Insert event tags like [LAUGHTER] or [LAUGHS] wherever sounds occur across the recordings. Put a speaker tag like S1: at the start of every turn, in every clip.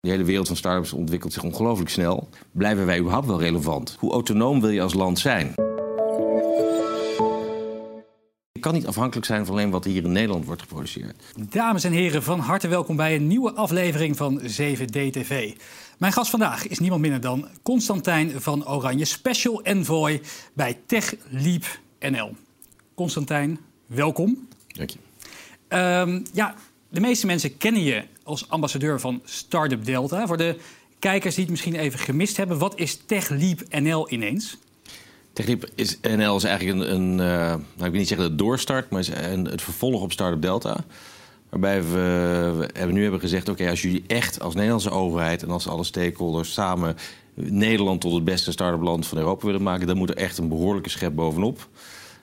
S1: De hele wereld van start-ups ontwikkelt zich ongelooflijk snel. Blijven wij überhaupt wel relevant? Hoe autonoom wil je als land zijn? Je kan niet afhankelijk zijn van alleen wat hier in Nederland wordt geproduceerd.
S2: Dames en heren, van harte welkom bij een nieuwe aflevering van 7DTV. Mijn gast vandaag is niemand minder dan Constantijn van Oranje, Special Envoy bij TechLeap NL. Constantijn, welkom.
S1: Dank je.
S2: Ehm, ja, de meeste mensen kennen je als ambassadeur van Startup Delta. Voor de kijkers die het misschien even gemist hebben, wat is TechLeap NL ineens?
S1: TechLeap is, NL is eigenlijk een, een uh, nou, ik wil niet zeggen de doorstart, maar een, het vervolg op Startup Delta. Waarbij we, we hebben nu hebben gezegd: oké, als jullie echt als Nederlandse overheid en als alle stakeholders samen Nederland tot het beste start-up land van Europa willen maken, dan moet er echt een behoorlijke schep bovenop.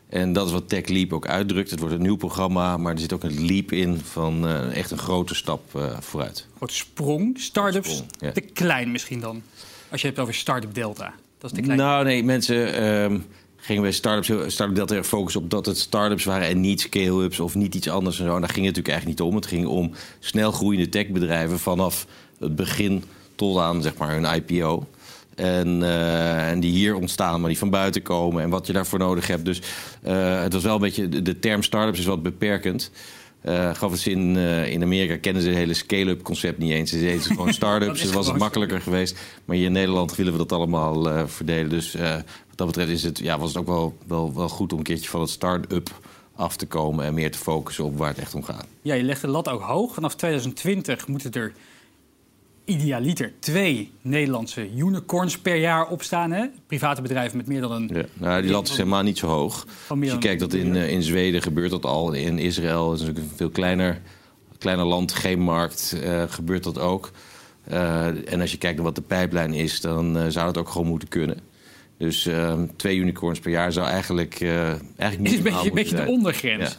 S1: En dat is wat Tech Leap ook uitdrukt. Het wordt een nieuw programma, maar er zit ook een leap in van uh, echt een grote stap uh, vooruit.
S2: Grote sprong. Startups ja. te klein misschien dan. Als je het hebt over Startup Delta. Dat is te klein.
S1: Nou nee, mensen um, gingen bij Startups, Startup Delta erg focussen op dat het startups waren en niet scale-ups of niet iets anders en zo. En daar ging het natuurlijk eigenlijk niet om. Het ging om snel groeiende techbedrijven vanaf het begin tot aan zeg maar hun IPO. En, uh, en, die hier ontstaan, maar die van buiten komen en wat je daarvoor nodig hebt. Dus uh, het was wel een beetje, de, de term start-ups is wat beperkend. Uh, gaf het in, uh, in Amerika kennen ze het hele scale-up concept niet eens. Ze deden gewoon [LAUGHS] start-ups, dus was het makkelijker geweest. Maar hier in Nederland willen we dat allemaal uh, verdelen. Dus wat dat betreft is het, ja, was het ook wel, wel, wel goed om een keertje van het start-up af te komen en meer te focussen op waar het echt om gaat.
S2: Ja, je legt de lat ook hoog. Vanaf 2020 moeten er idealiter twee Nederlandse unicorns per jaar opstaan. Hè? Private bedrijven met meer dan een.
S1: Ja, nou, die lat is helemaal niet zo hoog. Als je kijkt dat in, in Zweden gebeurt dat al. In Israël is natuurlijk een veel kleiner, kleiner land, geen markt, uh, gebeurt dat ook. Uh, en als je kijkt naar wat de pijplijn is, dan zou dat ook gewoon moeten kunnen. Dus ehm, twee unicorns per jaar zou eigenlijk, eigenlijk
S2: niet. Is een beetje, een beetje de ondergrens. Ja.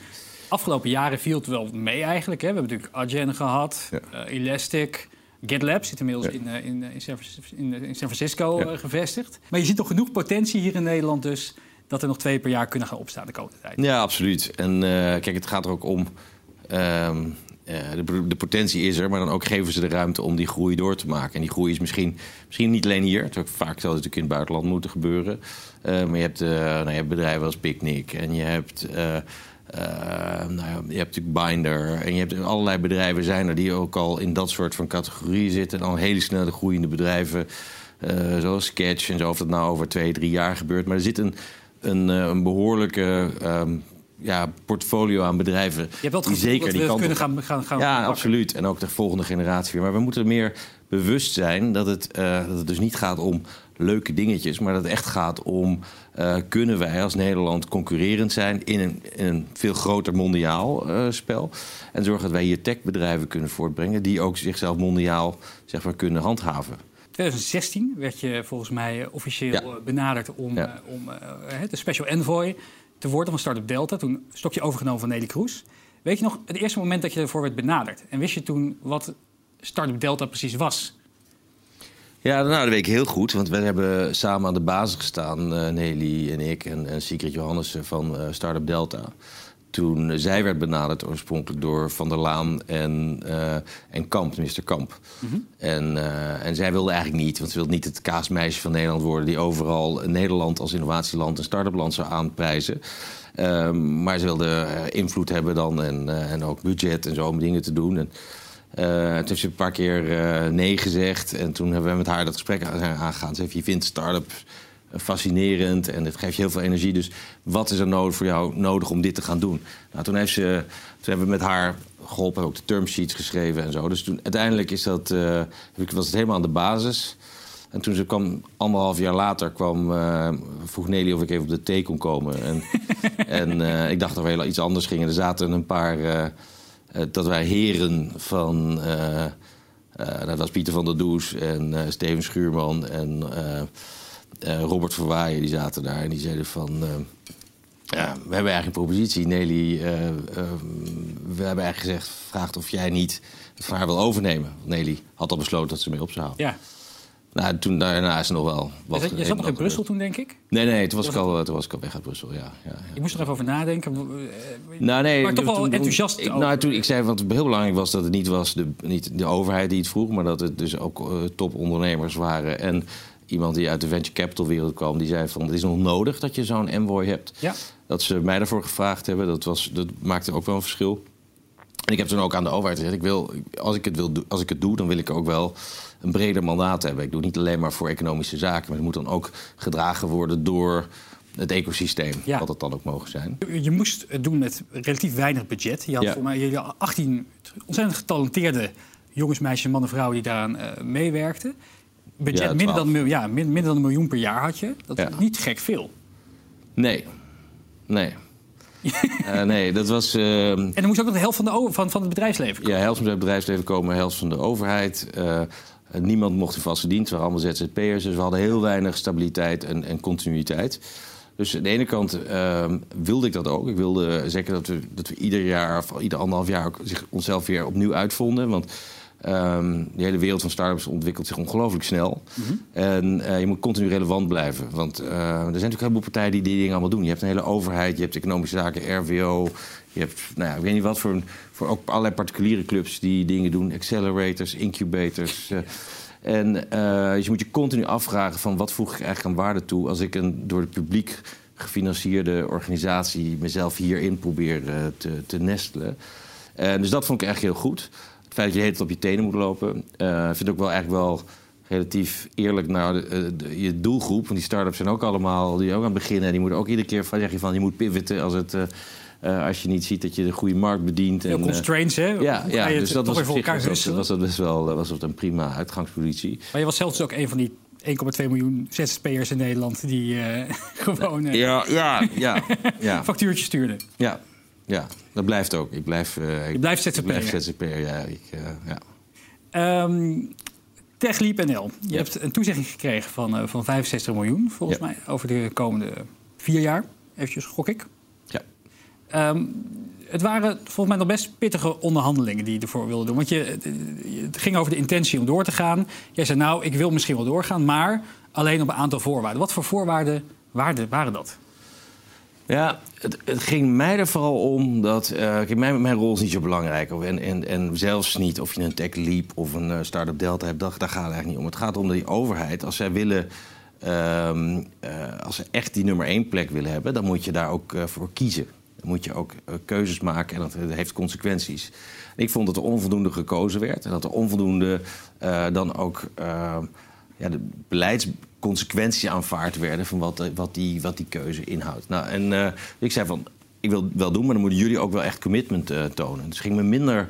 S2: Afgelopen jaren viel het wel mee eigenlijk. Hè? We hebben natuurlijk Adyen gehad, ja. Elastic. GitLab zit inmiddels ja. in, in, in, San, in, in, San Francisco ja. gevestigd. Maar je ziet toch genoeg potentie hier in Nederland dus... dat er nog twee per jaar kunnen gaan opstaan de komende tijd.
S1: Ja, absoluut. En uh, kijk, het gaat er ook om... Um, uh, de, de, potentie is er, maar dan ook geven ze de ruimte om die groei door te maken. En die groei is misschien, misschien niet alleen hier. Het vaak zal het natuurlijk in het buitenland moeten gebeuren. Uh, maar je hebt, nou, je hebt bedrijven als Picnic en je hebt... Uh, nou ja, je hebt natuurlijk Binder en je hebt allerlei bedrijven zijn er die ook al in dat soort van categorieën zitten. En al hele snelle groeiende bedrijven, uh, zoals Sketch en zo, of dat nou over twee, drie jaar gebeurt. Maar er zit een, een, een behoorlijke um, ja, portfolio aan bedrijven. Je
S2: hebt wel het die zeker dat die kant kunnen gaan, gaan, gaan
S1: Ja, absoluut. En ook de volgende generatie weer. Maar we moeten meer bewust zijn dat het, uh, dat het dus niet gaat om leuke dingetjes, maar dat het echt gaat om uh, kunnen wij als Nederland concurrerend zijn in een, in een veel groter mondiaal uh, spel en zorgen dat wij hier techbedrijven kunnen voortbrengen die ook zichzelf mondiaal zeg maar, kunnen handhaven.
S2: 2016 werd je volgens mij officieel ja. benaderd om, ja. om de special envoy te worden van Startup Delta. Toen stokje overgenomen van Nelly Kroes. Weet je nog het eerste moment dat je ervoor werd benaderd? En wist je toen wat Startup Delta precies was?
S1: Ja, nou, dat weet ik heel goed. Want we hebben samen aan de basis gestaan, uh, Nelly en ik en, en Sigrid Johannessen van uh, Startup Delta. Toen zij werd benaderd oorspronkelijk door Van der Laan en, uh, en Kamp, minister Kamp. Mm -hmm. en, en zij wilde eigenlijk niet, want ze wilde niet het kaasmeisje van Nederland worden... die overal Nederland als innovatieland en start-up land zou aanprijzen. Um, maar ze wilde invloed hebben dan en, en ook budget en zo om dingen te doen. En, uh, toen heeft ze een paar keer uh, nee gezegd. En toen hebben we met haar dat gesprek aangegaan. Ze heeft, je vindt start-up fascinerend en het geeft je heel veel energie. Dus wat is er nodig voor jou nodig om dit te gaan doen? Nou, toen, heeft ze, toen hebben we met haar geholpen, ook de term sheets geschreven en zo. Dus toen, uiteindelijk is dat, uh, was het helemaal aan de basis. En toen ze kwam, anderhalf jaar later, kwam, uh, vroeg Nelly of ik even op de thee kon komen. En, [LAUGHS] en uh, ik dacht dat we heel iets anders gingen. Er zaten een paar... Uh, dat wij heren van... dat was Pieter van der Does en Steven Schuurman en Robert Verwaaien. Die zaten daar en die zeiden van... Ja, we hebben eigenlijk een propositie. Nelly, we hebben eigenlijk gezegd, vraagt of jij niet het verhaal wil overnemen. Nelly had al besloten dat ze mee op zou houden.
S2: Ja.
S1: Nou, toen daarna is nog wel
S2: wat Je zat nog in Brussel toen, denk ik?
S1: Nee, nee, toen was, ik al, toen was ik al weg uit Brussel, ja. ja, ja.
S2: Ik moest er even over nadenken.
S1: Nou, nee,
S2: maar toch wel enthousiast
S1: ik, Nou, toen, ik zei wat heel belangrijk was dat het niet was de, niet de overheid die het vroeg... maar dat het dus ook uh, topondernemers waren. En iemand die uit de venture capital wereld kwam, die zei van... het is nog nodig dat je zo'n envoy hebt.
S2: Ja.
S1: Dat ze mij daarvoor gevraagd hebben, dat, was, dat maakte ook wel een verschil. En ik heb toen ook aan de overheid gezegd: ik wil, als, ik het wil, als ik het doe, dan wil ik ook wel een breder mandaat hebben. Ik doe niet alleen maar voor economische zaken, maar het moet dan ook gedragen worden door het ecosysteem, wat het dan ook mogen zijn.
S2: Je moest het doen met relatief weinig budget. Je had voor mij 18 ontzettend getalenteerde jongens, meisjes, mannen, vrouwen die daaraan uh, meewerkten. Budget minder, dan, ja, minder dan een miljoen per jaar had je. Dat is niet gek veel.
S1: Nee, nee. Uh, nee, dat was... Uh,
S2: en dan moest ook nog de helft van, de, van, van het bedrijfsleven komen.
S1: Ja, helft van het bedrijfsleven komen, helft van de overheid. Uh, niemand mocht in vaste dienst, we waren allemaal ZZP'ers. Dus we hadden heel weinig stabiliteit en, en continuïteit. Dus aan de ene kant ehm, wilde ik dat ook. Ik wilde zeker dat we, dat we ieder jaar of ieder anderhalf jaar ook zich, onszelf weer opnieuw uitvonden. Want Um, de hele wereld van startups ontwikkelt zich ongelooflijk snel. Mhm. En uh, je moet continu relevant blijven. Want uh, er zijn natuurlijk een heleboel partijen die die dingen allemaal doen. Je hebt een hele overheid, je hebt economische zaken, RWO. Je hebt, nou ja, ik weet niet wat voor, voor ook allerlei particuliere clubs die dingen doen. Accelerators, incubators. Uh, en dus je moet je continu afvragen van wat voeg ik eigenlijk aan waarde toe... als ik een door het publiek gefinancierde organisatie mezelf hierin probeer te, te nestelen. dus dat vond ik echt heel goed feit dat je het op je tenen moet lopen. Vind ik ook wel eigenlijk wel relatief eerlijk naar de, de, je doelgroep. Want die start-ups zijn ook allemaal, die ook aan het beginnen. Die moeten ook iedere keer van, zeg je van, je moet pivoten als het... Uh, als je niet ziet dat je de goede markt bedient.
S2: En, constraints, hè?
S1: Ja, ja dus dat was, was, was dat best wel was dat een prima uitgangspositie.
S2: Maar je was zelfs ook een van die 1,2 miljoen ZZP'ers in Nederland die uh, [LAUGHS] gewoon
S1: ja, ja, ja, ja. [LAUGHS]
S2: factuurtjes stuurden.
S1: Ja, ja, dat blijft ook. Ik blijf, uh,
S2: je blijft ZZP'er?
S1: Ik blijf ZZP'er, ja. Ik, uh,
S2: ja. Um, NL. Je hebt een toezegging gekregen van, uh, van 65 miljoen, volgens mij, over de komende vier jaar. Eventjes gok ik.
S1: Ja.
S2: Um, het waren volgens mij nog best pittige onderhandelingen die je ervoor wilde doen. Want je, het ging over de intentie om door te gaan. Jij zei, nou, ik wil misschien wel doorgaan, maar alleen op een aantal voorwaarden. Wat voor voorwaarden waren dat?
S1: Ja, het, het, ging mij er vooral om dat. Uh, mijn, mijn rol is niet zo belangrijk. En, en, en zelfs niet of je een Tech Leap of een uh, Startup Delta hebt, dat, daar gaat het eigenlijk niet om. Het gaat om dat die overheid, als zij willen. Uh, als ze echt die nummer één plek willen hebben, dan moet je daar ook voor kiezen. Dan moet je ook keuzes maken en dat, heeft consequenties. ik vond dat er onvoldoende gekozen werd en dat er onvoldoende dan ook ja, de beleidsconsequenties aanvaard werden van wat, wat, die, wat die keuze inhoudt. Nou, en uh, ik zei van, ik wil het wel doen, maar dan moeten jullie ook wel echt commitment uh, tonen. Dus het ging me minder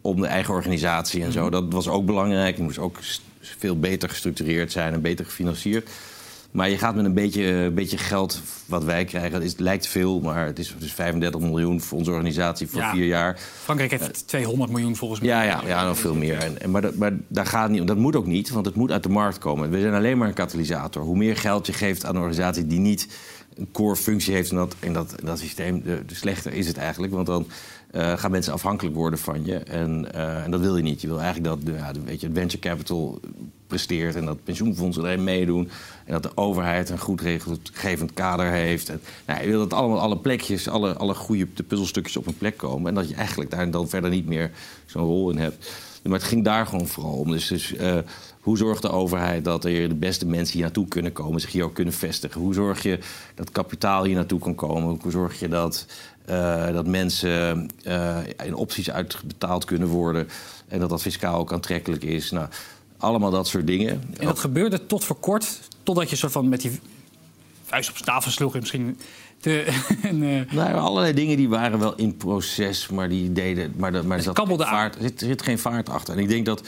S1: om de eigen organisatie en zo. Mhm. Dat was ook belangrijk. Het moest ook veel beter gestructureerd zijn en beter gefinancierd. Maar je gaat met een beetje, beetje geld wat wij krijgen. Het lijkt veel, maar het is dus 35 miljoen voor onze organisatie voor vier jaar.
S2: Frankrijk heeft 200 miljoen volgens mij.
S1: Ja, ja, ja nog veel meer. En, maar, dat, maar daar gaat niet, dat moet ook niet, want het moet uit de markt komen. We zijn alleen maar een katalysator. Hoe meer geld je geeft aan een organisatie die niet een core functie heeft in dat, in dat, in dat systeem, de, de slechter is het eigenlijk. Want dan uh, gaan mensen afhankelijk worden van je. En, uh, en, dat wil je niet. Je wil eigenlijk dat ja, weet je, het venture capital presteert en dat pensioenfondsen erin meedoen. En dat de overheid een goed regelgevend kader heeft. En, nou, je wil dat allemaal alle plekjes, alle, alle goede puzzelstukjes op een plek komen. En dat je eigenlijk daar dan verder niet meer zo'n rol in hebt. Maar het ging daar gewoon vooral om. Dus, dus uh, hoe zorgt de overheid dat er de beste mensen hier naartoe kunnen komen, zich hier ook kunnen vestigen? Hoe zorg je dat kapitaal hier naartoe kan komen? Hoe zorg je dat, uh, dat mensen uh, in opties uitbetaald kunnen worden en dat dat fiscaal ook aantrekkelijk is? Nou, allemaal dat soort dingen.
S2: En dat gebeurde tot voor kort, totdat je soort van met die vuist op tafel sloeg en misschien de, [LAUGHS]
S1: en, uh... nou, allerlei dingen die waren wel in proces, maar die deden. Maar, dat, maar
S2: zat vaart,
S1: er zit, er zit geen vaart achter. En ik denk dat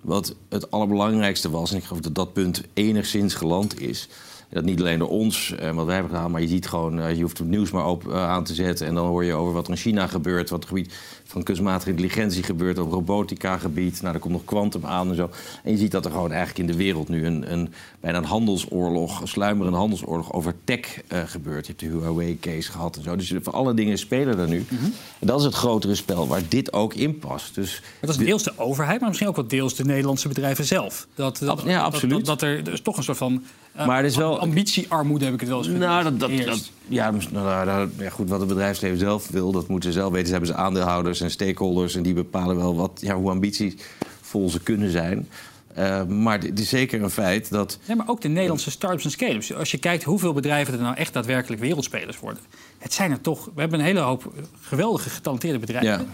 S1: wat het allerbelangrijkste was, en ik geloof dat dat punt enigszins geland is, Dat niet alleen door ons en wat wij hebben gedaan, maar je ziet gewoon, je hoeft het nieuws maar op aan te zetten. En dan hoor je over wat er in China gebeurt, wat het gebied van kunstmatige intelligentie gebeurt, op robotica-gebied. Nou, er komt nog kwantum aan en zo. En je ziet dat er gewoon eigenlijk in de wereld nu een, een bijna een handelsoorlog, een sluimerende handelsoorlog over tech gebeurt. Je hebt de Huawei-case gehad en zo. Dus voor alle dingen spelen er nu. Mhm. En dat is het grotere spel waar dit ook in past. Dus
S2: dat is deels de overheid, maar misschien ook wel deels de Nederlandse bedrijven zelf. Dat, dat
S1: ja, absoluut.
S2: Dat, er dus toch een soort van uh, maar is wel... ambitiearmoede heb ik het wel eens
S1: Nou, dat, dat, dat ja, nou, nou, nou, ja, goed, wat het bedrijfsleven zelf wil, dat moeten ze zelf weten. Ze hebben ze aandeelhouders en stakeholders en die bepalen wel wat, ja, hoe ambitievol ze kunnen zijn. Uh, maar het is zeker een feit dat.
S2: Ja, maar ook de Nederlandse start-ups en scale-ups. Als je kijkt hoeveel bedrijven er nou echt daadwerkelijk wereldspelers worden. Het zijn er toch. We hebben een hele hoop geweldige getalenteerde bedrijven. Ja.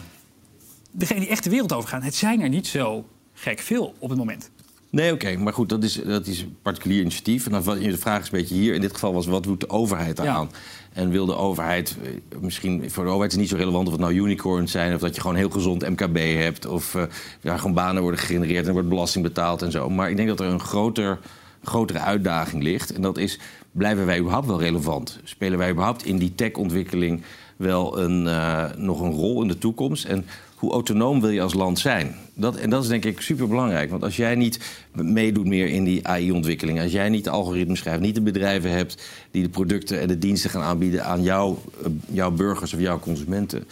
S2: Degene die echt de wereld overgaan, het zijn er niet zo gek veel op het moment.
S1: Nee, oké. Maar goed, dat is, dat is een particulier initiatief. En dan, de vraag is een beetje hier. In dit geval was, wat doet de overheid aan? En wil de overheid, eh, misschien voor de overheid is het niet zo relevant of het nou unicorns zijn... of dat je gewoon heel gezond MKB hebt... of uh, ja, gewoon banen worden gegenereerd en er wordt belasting betaald en zo. Maar ik denk dat er een groter, grotere uitdaging ligt. En dat is, blijven wij überhaupt wel relevant? Spelen wij überhaupt in die techontwikkeling wel een, uh, nog een rol in de toekomst? En hoe autonoom wil je als land zijn? Dat, en dat is denk ik superbelangrijk. Want als jij niet meedoet meer in die AI-ontwikkeling... als jij niet de algoritmes schrijft, niet de bedrijven hebt... die de producten en de diensten gaan aanbieden aan jou, eh, jouw burgers of jouw consumenten...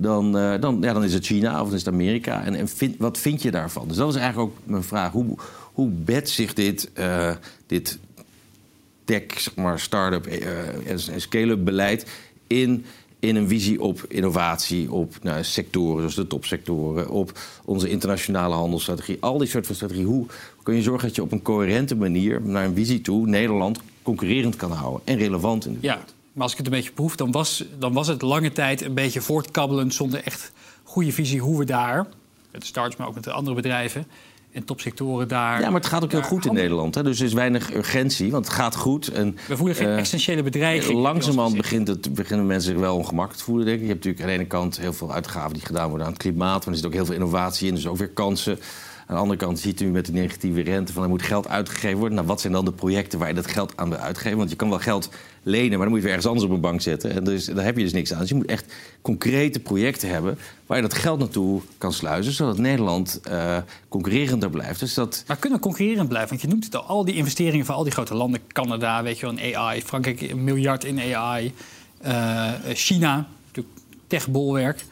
S1: Dan, uh, dan, ja, dan is het China of dan is het Amerika. En, en vind, wat vind je daarvan? Dus dat is eigenlijk ook mijn vraag. Hoe, hoe bedt zich dit, uh, dit tech, zeg maar, start-up en scale-up beleid in in een visie op innovatie, op nou, sectoren zoals de topsectoren, op onze internationale handelsstrategie. Al die soort van strategie. Hoe kun je zorgen dat je op een coherente manier naar een visie toe Nederland concurrerend kan houden en relevant in de
S2: wereld? Ja, maar als ik het een beetje proef, dan was, dan was het lange tijd een beetje voortkabbelend zonder echt goede visie hoe we daar, met de starts, maar ook met de andere bedrijven, en topsectoren daar.
S1: Ja, maar het gaat ook heel goed in Nederland. Hè? Dus er is weinig urgentie, want het gaat goed. En,
S2: We voelen geen uh, essentiële bedreiging.
S1: Langzamerhand begint het, beginnen mensen zich wel ongemakkelijk te voelen, denk ik. Je hebt natuurlijk aan de ene kant heel veel uitgaven die gedaan worden aan het klimaat. Maar er zit ook heel veel innovatie in, dus ook weer kansen. Aan de andere kant ziet u met de negatieve rente van er moet geld uitgegeven worden. Nou, wat zijn dan de projecten waar je dat geld aan wil uitgeven? Want je kan wel geld lenen, maar dan moet je weer ergens anders op een bank zetten. En dus, daar heb je dus niks aan. Dus je moet echt concrete projecten hebben waar je dat geld naartoe kan sluizen, zodat Nederland uh, concurrerender blijft. Dus dat...
S2: Maar kunnen concurrerend blijven? Want je noemt het al, al die investeringen van al die grote landen, Canada, weet je wel, AI, Frankrijk een miljard in AI, eh, China, natuurlijk techbolwerk.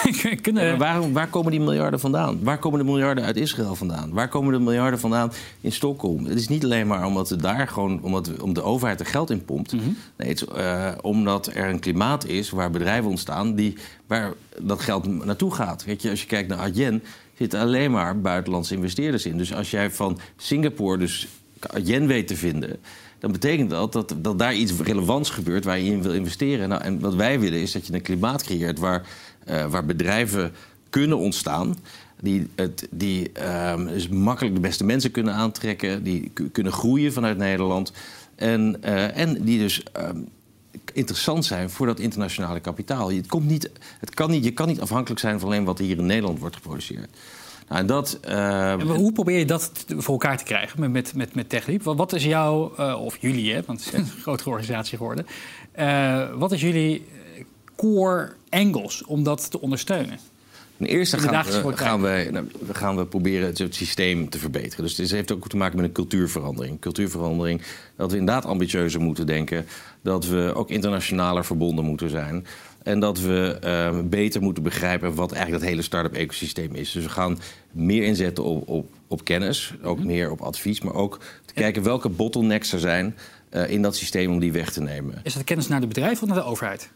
S2: [LAUGHS]
S1: Kunnen... waar, waar, komen die miljarden vandaan? Waar komen de miljarden uit Israël vandaan? Waar komen de miljarden vandaan in Stockholm? Het is niet alleen maar omdat het daar gewoon omdat, om de overheid er geld in pompt. Mhm. Nee, het is uh, omdat er een klimaat is waar bedrijven ontstaan die, waar dat geld naartoe gaat. Weet je, als je kijkt naar Adyen, zitten alleen maar buitenlandse investeerders in. Dus als jij van Singapore dus Adyen weet te vinden dan betekent dat, dat daar iets relevants gebeurt waar je in wil investeren. Nou, en wat wij willen is dat je een klimaat creëert waar uh, waar bedrijven kunnen ontstaan. Die, het, die um, dus makkelijk de beste mensen kunnen aantrekken. Die kunnen groeien vanuit Nederland. En, uh, en die dus um, interessant zijn voor dat internationale kapitaal. Het komt niet, het kan niet, je kan niet afhankelijk zijn van alleen wat hier in Nederland wordt geproduceerd. Nou, en dat, uh...
S2: en hoe probeer je dat voor elkaar te krijgen met, met, met, met TechLeap? Wat is jouw, uh, of jullie, hè, want het is een grotere organisatie geworden. Uh, wat is jullie core angles om dat te ondersteunen?
S1: Ten eerste gaan we, gaan, we, nou, gaan we proberen het, het, systeem te verbeteren. Dus het heeft ook te maken met een cultuurverandering. Cultuurverandering dat we inderdaad ambitieuzer moeten denken. Dat we ook internationaler verbonden moeten zijn. En dat we uh, beter moeten begrijpen wat eigenlijk dat hele start-up ecosysteem is. Dus we gaan meer inzetten op, op, op kennis, ook mhm. meer op advies, maar ook te kijken welke bottlenecks er zijn uh, in dat systeem om die weg te nemen.
S2: Is dat kennis naar de bedrijven of naar de overheid?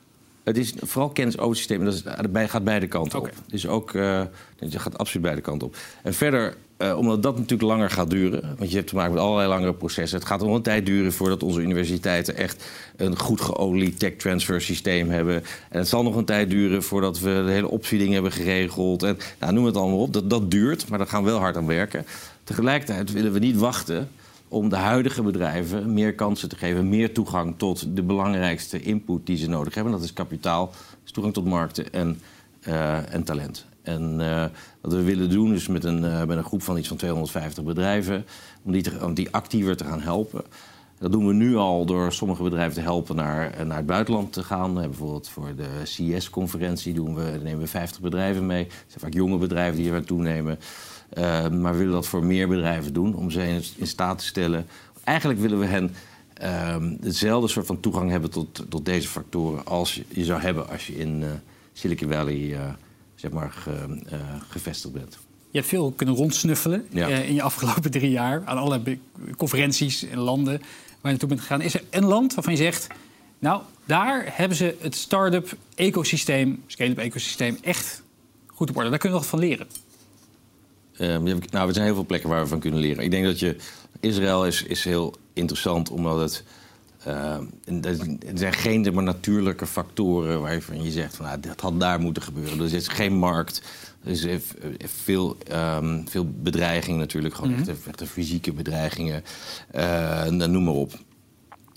S1: Het is vooral kennis over het systeem. Dat is, gaat beide kanten op. Dus ook, uh, het gaat absoluut beide kanten op. En verder, uh, omdat dat natuurlijk langer gaat duren... want je hebt te maken met allerlei langere processen... het gaat nog een tijd duren voordat onze universiteiten... echt een goed geolied tech transfer systeem hebben. En het zal nog een tijd duren voordat we de hele opswieting hebben geregeld. En, nou, noem het allemaal op. Dat, dat duurt, maar daar gaan we wel hard aan werken. Tegelijkertijd willen we niet wachten om de huidige bedrijven meer kansen te geven, meer toegang tot de belangrijkste input die ze nodig hebben. Dat is kapitaal, toegang tot markten en, uh, en talent. En uh, wat we willen doen is met een, uh, met een groep van iets van 250 bedrijven, om die, die actiever te gaan helpen. Dat doen we nu al door sommige bedrijven te helpen naar, naar het buitenland te gaan. Bijvoorbeeld voor de CES-conferentie nemen we 50 bedrijven mee. Het zijn vaak jonge bedrijven die er toenemen. Uh, maar we willen dat voor meer bedrijven doen om ze in, staat te stellen. Eigenlijk willen we hen uh, hetzelfde soort van toegang hebben tot, tot deze factoren als je, zou hebben als je in Silicon Valley zeg maar ge, gevestigd bent.
S2: Je hebt veel kunnen rondsnuffelen in je afgelopen drie jaar aan allerlei conferenties en landen waar je naartoe bent gegaan. Is er een land waarvan je zegt, nou, daar hebben ze het start-up ecosysteem, scale-up ecosysteem echt goed op orde. Daar kunnen we nog van leren.
S1: Um, nou, er zijn heel veel plekken waar we van kunnen leren. Ik denk dat je. Israël is, is heel interessant omdat het. Uh, er zijn geen maar, natuurlijke factoren waarvan je zegt van nou, dat had daar moeten gebeuren. Er is geen markt. Er is veel, um, veel bedreigingen natuurlijk, gewoon mm -hmm. echte, fysieke bedreigingen. Uh, noem maar op.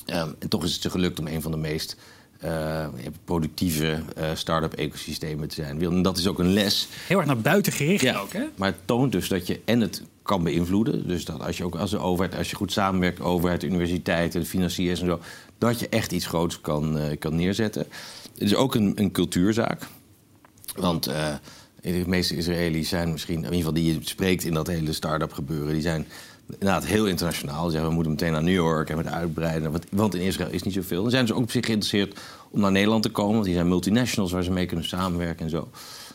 S1: Um, en toch is het ze gelukt om een van de meest uh, productieve uh, start-up ecosystemen te zijn. En dat is ook een les.
S2: Heel erg naar buiten gericht ja, ook, hè?
S1: Maar het toont dus dat je en het kan beïnvloeden. Dus dat als je ook als de overheid, als je goed samenwerkt, overheid, universiteiten, financiers en zo, dat je echt iets groots kan, uh, kan neerzetten. Het is ook een, een cultuurzaak. Want de meeste Israëli's zijn misschien, in ieder geval die je spreekt in dat hele start-up gebeuren, die zijn inderdaad heel internationaal. Zeggen we moeten meteen naar New York en met uitbreiden. Want in Israël is niet zoveel. Dan zijn ze ook op zich geïnteresseerd om naar Nederland te komen. Want die zijn multinationals waar ze mee kunnen samenwerken en zo.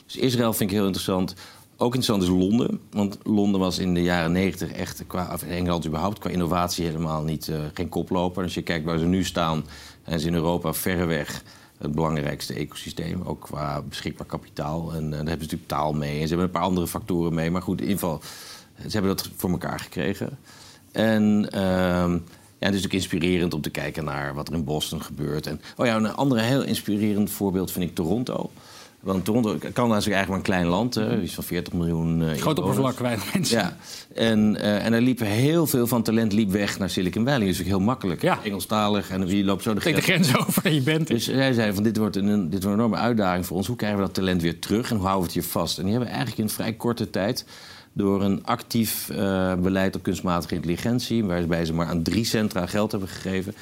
S1: Dus Israël vind ik heel interessant. Ook interessant is Londen. Want Londen was in de jaren 90 echt, qua, of Engeland überhaupt, qua innovatie helemaal niet, uh, geen koploper. Als je kijkt waar ze nu staan, en ze in Europa verreweg het belangrijkste ecosysteem. Ook qua beschikbaar kapitaal. En uh, daar hebben ze natuurlijk taal mee. En ze hebben een paar andere factoren mee. Maar goed, in ieder geval ze hebben dat voor elkaar gekregen. En uh, ja, het is ook inspirerend om te kijken naar wat er in Boston gebeurt. En, oh ja, een andere heel inspirerend voorbeeld vind ik Toronto. Want Toronto, Canada is eigenlijk maar een klein land, hè, iets van 40 miljoen uh,
S2: Groot oppervlak, weinig mensen.
S1: Ja, en, uh, en er liepen heel veel van talent liep weg naar Silicon Valley. Dus ook heel makkelijk. Ja. Engelstalig en wie loopt zo de
S2: grens, de grens over en je bent
S1: Dus zij zeiden van dit wordt, een, dit wordt een enorme uitdaging voor ons. Hoe krijgen we dat talent weer terug en hoe houden we het hier vast? En die hebben eigenlijk in vrij korte tijd door een actief uh, beleid op kunstmatige intelligentie, waarbij ze maar aan drie centra geld hebben gegeven.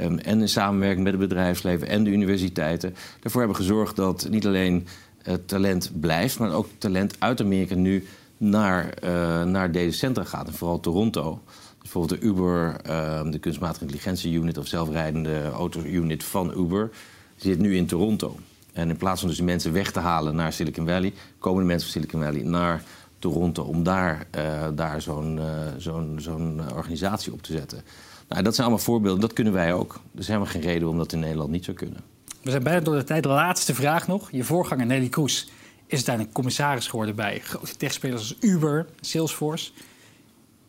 S1: Um, en in samenwerking met het bedrijfsleven en de universiteiten. Daarvoor hebben gezorgd dat niet alleen het talent blijft, maar ook talent uit Amerika nu naar, uh, naar deze centra gaat. En vooral Toronto. Dus bijvoorbeeld de Uber, uh, de kunstmatige intelligentie unit of zelfrijdende auto-unit van Uber, zit nu in Toronto. En in plaats van dus die mensen weg te halen naar Silicon Valley, komen de mensen van Silicon Valley naar Toronto om daar, uh, daar zo'n uh, zo'n zo'n organisatie op te zetten. Nou, dat zijn allemaal voorbeelden, dat kunnen wij ook. Er is helemaal geen reden om dat in Nederland niet zou kunnen.
S2: We zijn bijna door de tijd. De laatste vraag nog. Je voorganger Nelly Kroes is uiteindelijk commissaris geworden bij grote techspelers als Uber, Salesforce.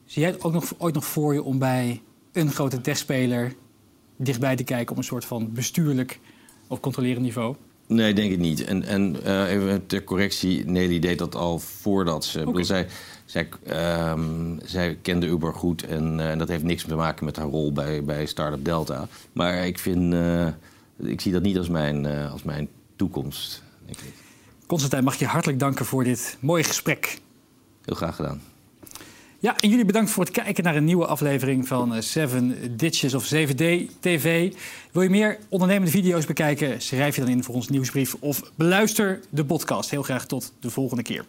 S2: Zie jij het ook nog, ooit nog voor je om bij een grote techspeler dichtbij te kijken op een soort van bestuurlijk of controlerend niveau?
S1: Nee, denk ik niet. En, en uh, even ter correctie, Nelly deed dat al voordat ze... Okay. Bedoel, zij, zij, um, zij kende Uber goed en uh, dat heeft niks te maken met haar rol bij, bij Startup Delta. Maar ik vind... Uh, ik zie dat niet als mijn, als mijn toekomst.
S2: Constantijn, mag je hartelijk danken voor dit mooie gesprek.
S1: Heel graag gedaan.
S2: Ja, en jullie bedankt voor het kijken naar een nieuwe aflevering van 7 Ditches of 7D TV. Wil je meer ondernemende video's bekijken? Schrijf je dan in voor ons nieuwsbrief of beluister de podcast. Heel graag tot de volgende keer.